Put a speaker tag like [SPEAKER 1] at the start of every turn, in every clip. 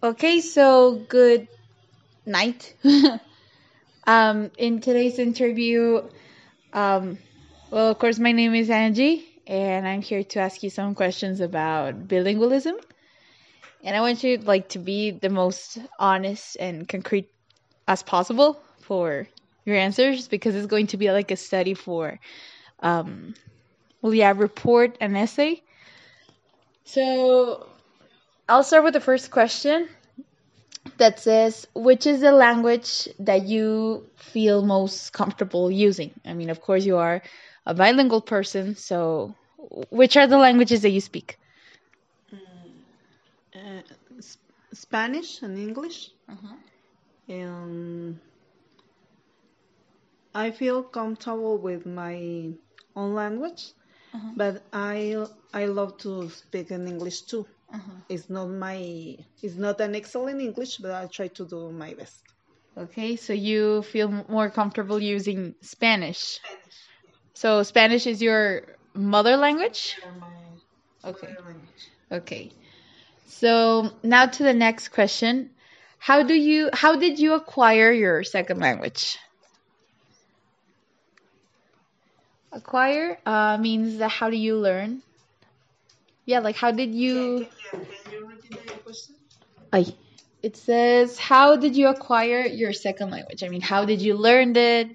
[SPEAKER 1] Okay, so good night. um, in today's interview, um, well, of course, my name is Angie, and I'm here to ask you some questions about bilingualism. And I want you like to be the most honest and concrete as possible for your answers because it's going to be like a study for, um, well, yeah, report and essay. So I'll start with the first question that says, which is the language that you feel most comfortable using? I mean, of course, you are a bilingual person, so which are the languages that you speak?
[SPEAKER 2] Uh, S- Spanish and English. And I feel comfortable with my own language, uh-huh. but I I love to speak in English too. It's not my it's not an excellent English, but I try to do my best.
[SPEAKER 1] Okay, so you feel more comfortable using Spanish. So Spanish is your mother language? Okay. Okay. So now to the next question. How do you how did you acquire your second language? Acquire uh, means that how do you learn? Yeah, like how did you Ay. It says how did you acquire your second language? I mean, how did you learn it?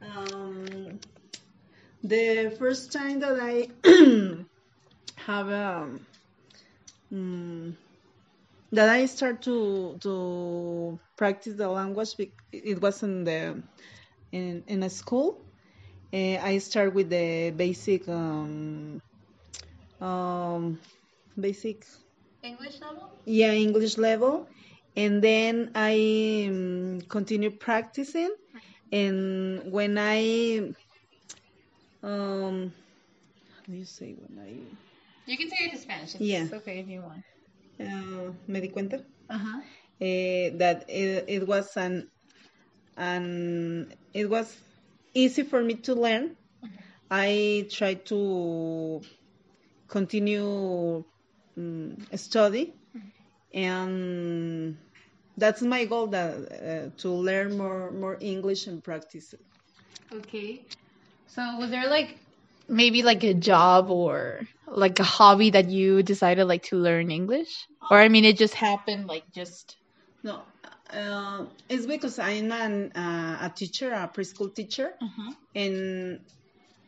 [SPEAKER 2] Um, the first time that I have um, mm, that I start to to practice the language, it was in the in in a school. Uh, I start with the basic um, um, basic
[SPEAKER 1] English level?
[SPEAKER 2] yeah English level, and then I um, continue practicing. And when I um, how do you say when I
[SPEAKER 1] You can say it in Spanish. It's
[SPEAKER 2] Yeah.
[SPEAKER 1] okay if you want.
[SPEAKER 2] uh, me di cuenta
[SPEAKER 1] Uh-huh.
[SPEAKER 2] eh, that it, it was an an it was easy for me to learn. I tried to continue um, study, and that's my goal that uh, to learn more more English and practice it.
[SPEAKER 1] Okay. So was there like maybe like a job or like a hobby that you decided like to learn English? Or I mean it just happened like just
[SPEAKER 2] No, uh, it's because I'm an, uh, a teacher, a preschool teacher, and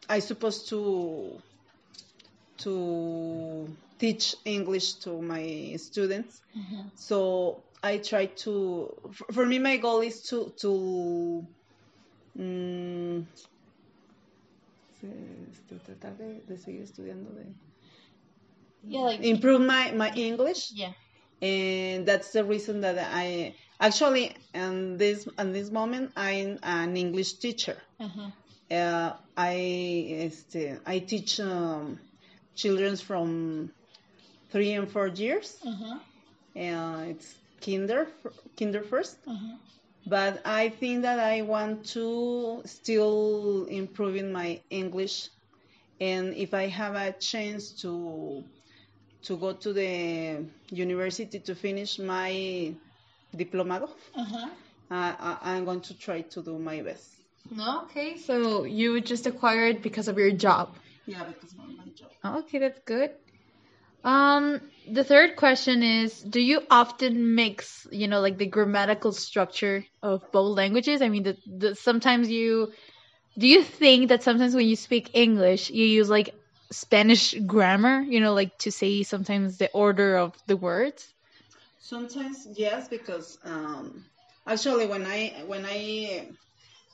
[SPEAKER 2] I supposed to to teach English to my students. So I try to. For, me, my goal is to to. este, tratar de, de seguir estudiando, de
[SPEAKER 1] Yeah, like
[SPEAKER 2] improve my, my English
[SPEAKER 1] yeah.
[SPEAKER 2] and that's the reason that I actually in this in this moment I'm an English teacher.
[SPEAKER 1] Uh-huh.
[SPEAKER 2] Uh, I este, I teach um, children from three and four years.
[SPEAKER 1] Uh-huh.
[SPEAKER 2] Uh, it's kinder kinder first,
[SPEAKER 1] Uh-huh.
[SPEAKER 2] but I think that I want to still improving my English, and if I have a chance to to go to the university to finish my diplomado,
[SPEAKER 1] Uh-huh.
[SPEAKER 2] uh, I, I'm going to try to do my best.
[SPEAKER 1] No, okay. So you just acquired because of your job.
[SPEAKER 2] Yeah, because of my job.
[SPEAKER 1] Okay, that's good. Um, the third question is, do you often mix, you know, like the grammatical structure of both languages? I mean, the, the sometimes you do you think that sometimes when you speak English, you use like Spanish grammar, you know, like to say sometimes the order of the words?
[SPEAKER 2] Sometimes yes, because um, actually when I when I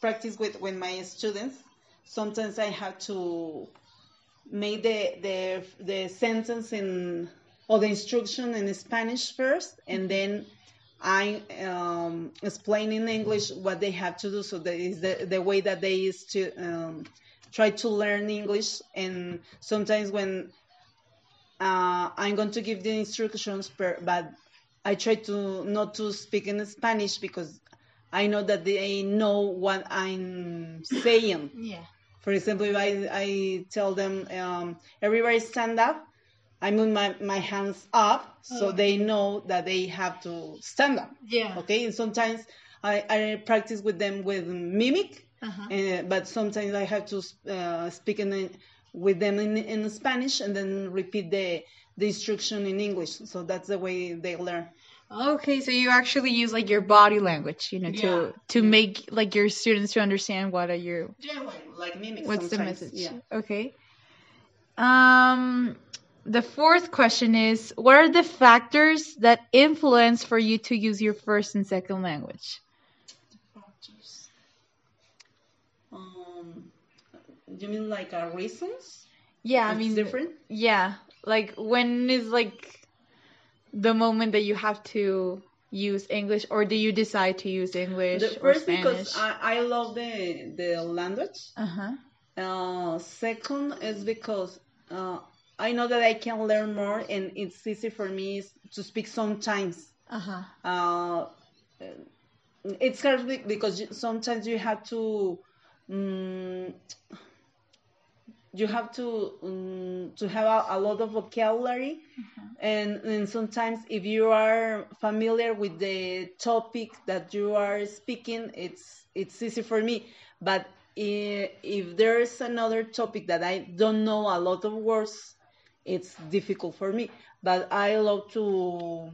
[SPEAKER 2] practice with with my students, sometimes I have to make the the the sentence in or the instruction in Spanish first, and then I um, explain in English what they have to do. So that is the the way that they is to um, try to learn English, and sometimes when uh, I'm going to give the instructions, per, but I try to not to speak in Spanish because I know that they know what I'm saying.
[SPEAKER 1] Yeah.
[SPEAKER 2] For example, if I, I tell them, um, everybody stand up, I move my, my hands up so
[SPEAKER 1] Oh.
[SPEAKER 2] they know that they have to stand up.
[SPEAKER 1] Yeah.
[SPEAKER 2] Okay, and sometimes I, I practice with them with mimic,
[SPEAKER 1] Uh-huh.
[SPEAKER 2] uh, but sometimes I have to uh, speak in, with them in, in Spanish and then repeat the, the instruction in English. So that's the way they learn.
[SPEAKER 1] Okay, so you actually use like your body language, you know,
[SPEAKER 2] Yeah.
[SPEAKER 1] to to make like your students to understand what are your
[SPEAKER 2] Yeah, like, like mimic
[SPEAKER 1] what's the message.
[SPEAKER 2] Yeah.
[SPEAKER 1] Okay. Um the fourth question is what are the factors that influence for you to use your first and second language?
[SPEAKER 2] Factors. Um, you mean like uh, reasons?
[SPEAKER 1] Yeah, I mean
[SPEAKER 2] different.
[SPEAKER 1] Yeah, like when is like the moment that you have to use English or do you decide to use English
[SPEAKER 2] The first because I, I love the the language.
[SPEAKER 1] uh-huh.
[SPEAKER 2] Uh, second is because uh, I know that I can learn more and it's easy for me to speak sometimes.
[SPEAKER 1] Uh-huh.
[SPEAKER 2] Uh, it's hard because you- sometimes you have to um, you have to um, to have a, a lot of vocabulary. And, and sometimes if you are familiar with the topic that you are speaking it's it's easy for me. But if there's another topic that i don't know a lot of words it's difficult for me. But i love to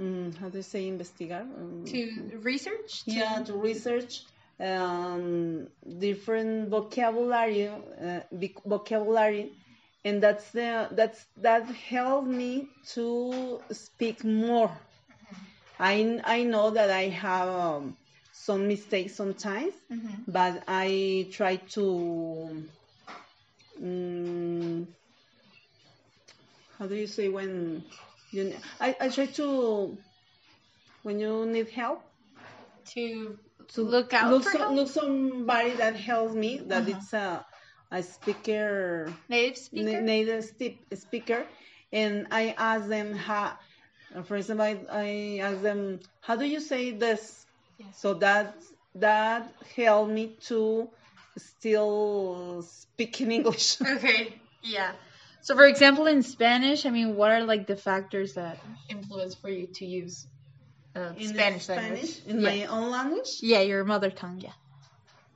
[SPEAKER 2] um, how do you say investigar? Um,
[SPEAKER 1] To research? To-
[SPEAKER 2] yeah to research um, different vocabulary uh, vocabulary. And that's the that's that helped me to speak more. I i know that i have um, some mistakes sometimes
[SPEAKER 1] Mhm.
[SPEAKER 2] but i try to um, how do you say when you I, I try to when you need help?
[SPEAKER 1] To
[SPEAKER 2] to
[SPEAKER 1] look out
[SPEAKER 2] look,
[SPEAKER 1] for
[SPEAKER 2] so- look somebody that helps me that
[SPEAKER 1] Uh-huh.
[SPEAKER 2] it's a a speaker
[SPEAKER 1] native speaker?
[SPEAKER 2] native speaker and I ask them how for example I, I ask them how do you say this
[SPEAKER 1] Yes.
[SPEAKER 2] so that that helped me to still speak in English
[SPEAKER 1] Okay, yeah. So, for example, in Spanish, I mean, what are like the factors that influence for you to use uh,
[SPEAKER 2] in
[SPEAKER 1] Spanish language?
[SPEAKER 2] In
[SPEAKER 1] yeah.
[SPEAKER 2] my own language
[SPEAKER 1] yeah, your mother tongue. Yeah.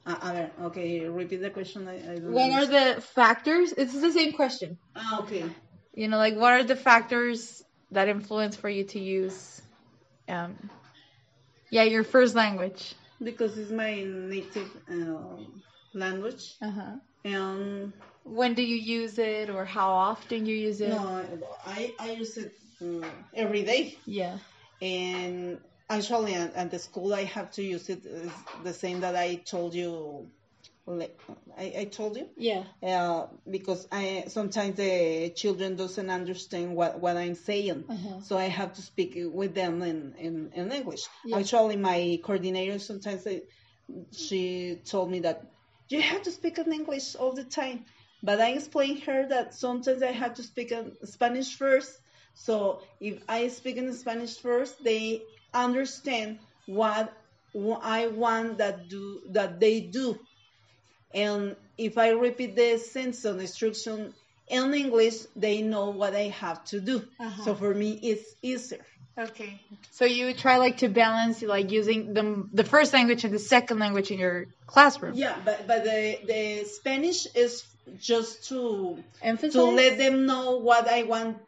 [SPEAKER 2] uh, a ver, okay repeat the question I, I don't
[SPEAKER 1] What are the factors? It's the same question.
[SPEAKER 2] ah, okay
[SPEAKER 1] You know, like what are the factors that influence for you to use, um, yeah, your first language.
[SPEAKER 2] because it's my native uh, language
[SPEAKER 1] Uh huh.
[SPEAKER 2] and
[SPEAKER 1] When do you use it, or how often you use it?
[SPEAKER 2] no I, I use it um, every day
[SPEAKER 1] Yeah.
[SPEAKER 2] And actually at, at the school I have to use it is the same that I told you I, I told you
[SPEAKER 1] Yeah.
[SPEAKER 2] uh, because I sometimes the children doesn't understand what, what I'm saying
[SPEAKER 1] Uh-huh.
[SPEAKER 2] so I have to speak with them in, in, in English
[SPEAKER 1] Yeah.
[SPEAKER 2] actually my coordinator sometimes they, she told me that you have to speak in English all the time but I explained her that sometimes I have to speak in Spanish first so if I speak in Spanish first they understand what I want that do that they do and if I repeat the sentence instruction in English, they know what I have to do.
[SPEAKER 1] Uh-huh.
[SPEAKER 2] So for me, it's easier.
[SPEAKER 1] Okay. So you try like to balance like using the the first language and the second language in your classroom.
[SPEAKER 2] Yeah, but but the the Spanish is just to
[SPEAKER 1] Emphasize.
[SPEAKER 2] to let them know what I want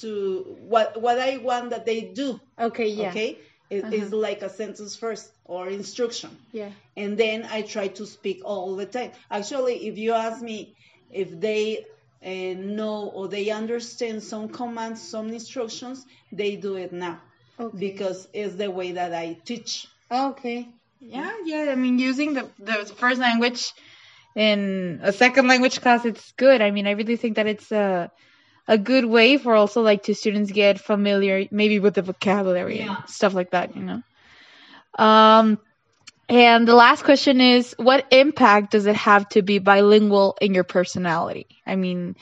[SPEAKER 2] to what what I want that they do.
[SPEAKER 1] Okay. Yeah.
[SPEAKER 2] Okay, it,
[SPEAKER 1] Uh-huh.
[SPEAKER 2] it's like a sentence first or instruction.
[SPEAKER 1] Yeah.
[SPEAKER 2] and then I try to speak all the time. Actually, if you ask me if they uh, know or they understand some commands, some instructions, they do it now
[SPEAKER 1] Okay.
[SPEAKER 2] because it's the way that I teach.
[SPEAKER 1] Okay. Yeah, yeah. I mean, using the the first language in a second language class, it's good. I mean, I really think that it's a a good way for also like to students get familiar, maybe with the vocabulary
[SPEAKER 2] Yeah.
[SPEAKER 1] and stuff like that. You know. Um, and the last question is, what impact does it have to be bilingual in your personality? I mean,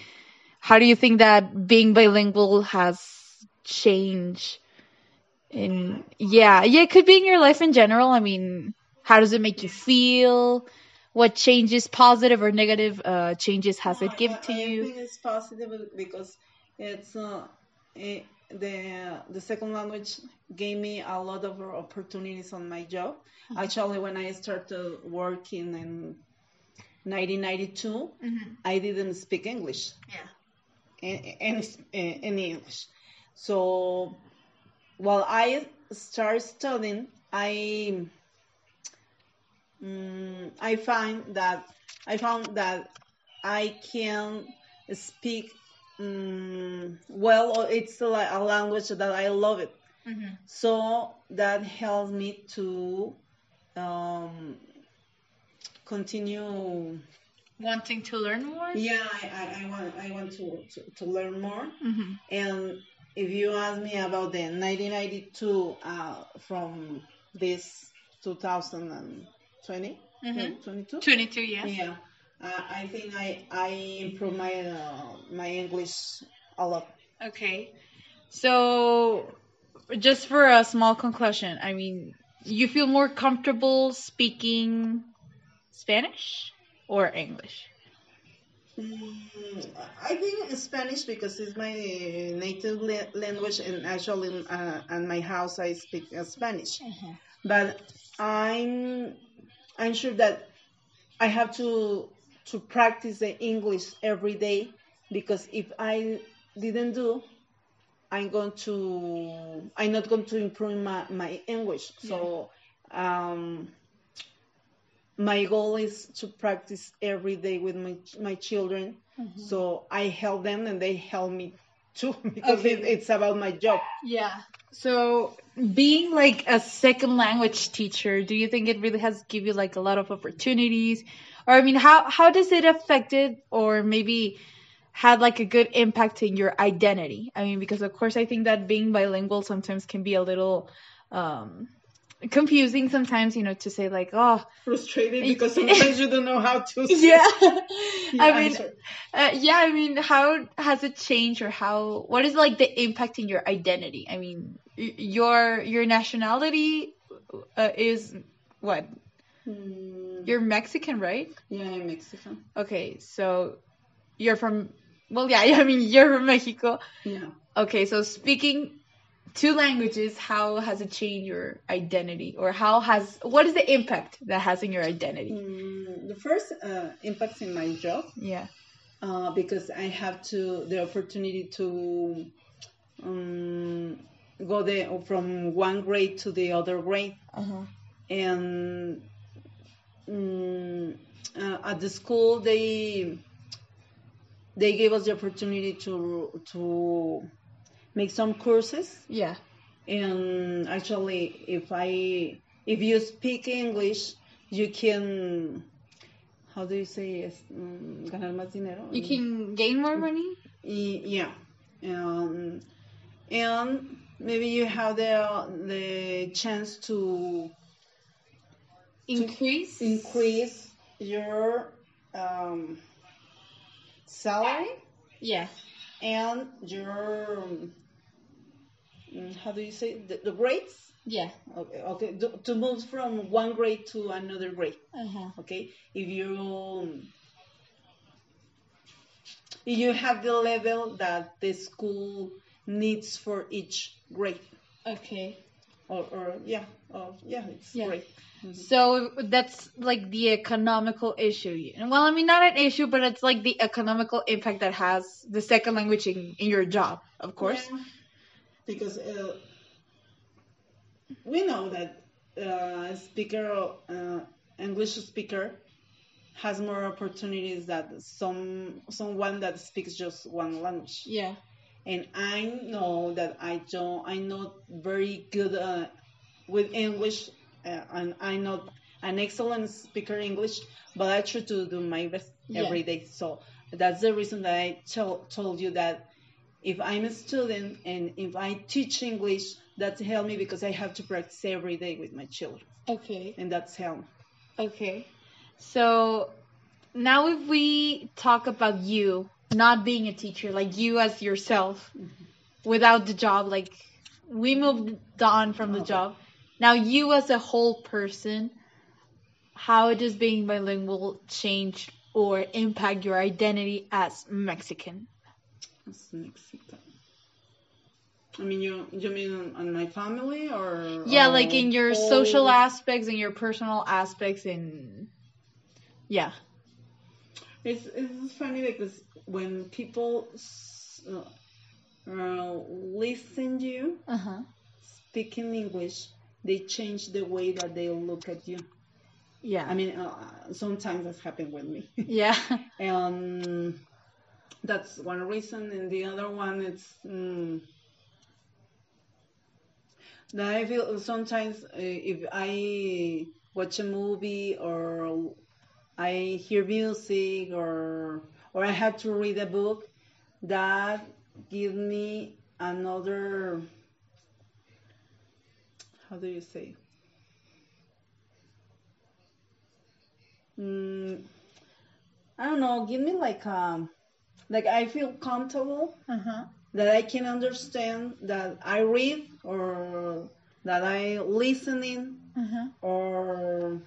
[SPEAKER 1] how do you think that being bilingual has changed? in yeah yeah it could be in your life in general i mean how does it make you feel what changes, positive or negative uh, changes, has it
[SPEAKER 2] I-
[SPEAKER 1] given
[SPEAKER 2] I-
[SPEAKER 1] to
[SPEAKER 2] I
[SPEAKER 1] you?
[SPEAKER 2] think it's positive because it's uh, eh, the the second language gave me a lot of opportunities on my job.
[SPEAKER 1] Mm-hmm.
[SPEAKER 2] Actually, when I started working in 1992,
[SPEAKER 1] Mm-hmm.
[SPEAKER 2] I didn't speak English,
[SPEAKER 1] Yeah.
[SPEAKER 2] eh, any English. So while I started studying, I mm, I find that I found that I can speak mm, well. Or it's like a language that I love it.
[SPEAKER 1] Mm-hmm.
[SPEAKER 2] So that helps me to um, continue.
[SPEAKER 1] Wanting to learn more?
[SPEAKER 2] Yeah, I, I, I want I want to, to, to learn more.
[SPEAKER 1] Mm-hmm.
[SPEAKER 2] And if you ask me about the 1992 uh, from this 2020,
[SPEAKER 1] Mhm.
[SPEAKER 2] 22,
[SPEAKER 1] 22, yeah.
[SPEAKER 2] yeah, uh, I think I I improved my uh, my English a lot.
[SPEAKER 1] Okay. So, just for a small conclusion, I mean, you feel more comfortable speaking Spanish or English?
[SPEAKER 2] Mm, I think Spanish because it's my native la- language, and actually, uh, in my house I speak uh, Spanish. But I'm I'm sure that I have to to practice the English every day because if I didn't do, I'm going to I'm not going to improve my, my English. So um, my goal is to practice every day with my my children. So I help them and they help me too because
[SPEAKER 1] Okay.
[SPEAKER 2] it, it's about my job.
[SPEAKER 1] Yeah. So, being like a second language teacher, do you think it really has give you like a lot of opportunities? Or I mean, how how does it affected or maybe had like a good impact in your identity? I mean, because of course I think that being bilingual sometimes can be a little um confusing sometimes, you know, to say like, oh,
[SPEAKER 2] Frustrated because sometimes you don't know how to. say-
[SPEAKER 1] yeah. I mean, uh, yeah, I mean, how has it changed, or how? What is like the impact in your identity? I mean, your your nationality uh, is what?
[SPEAKER 2] Mm,
[SPEAKER 1] You're Mexican, right?
[SPEAKER 2] yeah, I'm Mexican.
[SPEAKER 1] Okay, so you're from. Well, yeah, I mean, you're from Mexico.
[SPEAKER 2] Yeah.
[SPEAKER 1] Okay, so speaking two languages, how has it changed your identity, or how has what is the impact that has in your identity?
[SPEAKER 2] Mm, the first uh, impacts in my job
[SPEAKER 1] Yeah.
[SPEAKER 2] uh, because I have to the opportunity to um, go the from one grade to the other grade,
[SPEAKER 1] Uh huh.
[SPEAKER 2] and mm, uh, at the school they they gave us the opportunity to to make some courses
[SPEAKER 1] Yeah.
[SPEAKER 2] and actually if i if you speak english you can how do you say es, mm, ganar más dinero
[SPEAKER 1] You can gain more money.
[SPEAKER 2] Yeah um, and maybe you have the the chance to
[SPEAKER 1] Increase.
[SPEAKER 2] increase your um, salary
[SPEAKER 1] Yeah.
[SPEAKER 2] and your how do you say the, the grades
[SPEAKER 1] Yeah.
[SPEAKER 2] Okay, okay. To, to move from one grade to another grade.
[SPEAKER 1] Uh-huh.
[SPEAKER 2] Okay, if you if you have the level that the school needs for each grade,
[SPEAKER 1] Okay.
[SPEAKER 2] or, or yeah, or yeah, it's
[SPEAKER 1] Yeah.
[SPEAKER 2] great.
[SPEAKER 1] So that's like the economical issue. Well, I mean, not an issue, but it's like the economical impact that has the second language in, in your job, of course.
[SPEAKER 2] Yeah, because uh, we know that uh, speaker, uh, English speaker, has more opportunities than some someone that speaks just one language.
[SPEAKER 1] Yeah.
[SPEAKER 2] and I know that I don't, I'm not very good uh, with English, uh, and I'm not an excellent speaker English, but I try to do my best
[SPEAKER 1] Yeah.
[SPEAKER 2] every day. So that's the reason that I tell, told you that if I'm a student and if I teach English, that's help me because I have to practice every day with my children,
[SPEAKER 1] Okay.
[SPEAKER 2] and that's help.
[SPEAKER 1] Okay. So now if we talk about you not being a teacher, like you as yourself, mm-hmm. without the job, like we moved on from the
[SPEAKER 2] Okay.
[SPEAKER 1] job. Now you as a whole person, how does being bilingual change or impact your identity as Mexican?
[SPEAKER 2] As Mexican. I mean, you you mean on my family or
[SPEAKER 1] Yeah,
[SPEAKER 2] or
[SPEAKER 1] like in your
[SPEAKER 2] whole-
[SPEAKER 1] social aspects and your personal aspects and yeah.
[SPEAKER 2] It's it's funny because when people uh, uh, listen to you
[SPEAKER 1] Uh-huh.
[SPEAKER 2] speak in English, they change the way that they look at you.
[SPEAKER 1] Yeah.
[SPEAKER 2] I mean, uh, sometimes that's happened with me.
[SPEAKER 1] yeah.
[SPEAKER 2] and that's one reason and the other one it's mm, that i feel sometimes uh, if i watch a movie or i hear music or or i have to read a book that give me another how do you say? Mm, I don't know, give me like um like I feel comfortable
[SPEAKER 1] Uh-huh.
[SPEAKER 2] that I can understand that I read or that I listening
[SPEAKER 1] Uh-huh.
[SPEAKER 2] or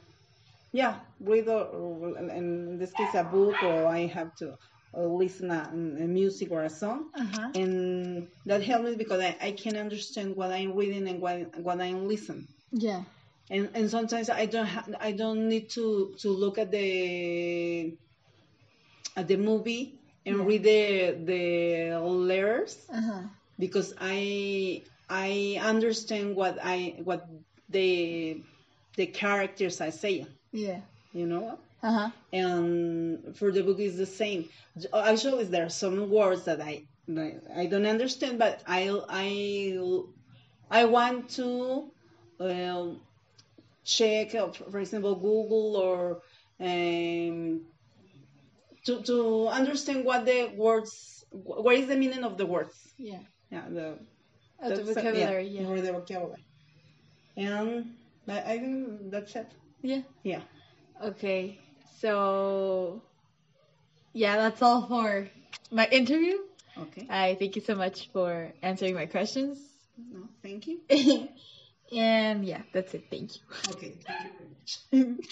[SPEAKER 2] yeah, read or, or in this case a book or I have to uh, listen a, a music or a song
[SPEAKER 1] Uh-huh.
[SPEAKER 2] and that helps me because I, I can understand what I'm reading and what what I'm listening
[SPEAKER 1] Yeah.
[SPEAKER 2] and and sometimes I don't ha- I don't need to to look at the at the movie and
[SPEAKER 1] Yeah.
[SPEAKER 2] read the the letters
[SPEAKER 1] Uh-huh.
[SPEAKER 2] because I I understand what I what the the characters are saying
[SPEAKER 1] Yeah.
[SPEAKER 2] you know
[SPEAKER 1] Uh-huh.
[SPEAKER 2] and for the book is the same actually there are some words that I that I don't understand but I I I want to um, check uh, for example Google or um, to to understand what the words what is the meaning of the words
[SPEAKER 1] Yeah.
[SPEAKER 2] yeah the
[SPEAKER 1] Of the vocabulary, yeah.
[SPEAKER 2] for the vocabulary and I, I think that's it
[SPEAKER 1] Yeah.
[SPEAKER 2] yeah
[SPEAKER 1] Okay. So yeah, that's all for my interview.
[SPEAKER 2] okay
[SPEAKER 1] I thank you so much for answering my questions.
[SPEAKER 2] no thank you
[SPEAKER 1] and yeah, that's it. Thank you.
[SPEAKER 2] okay thank you very much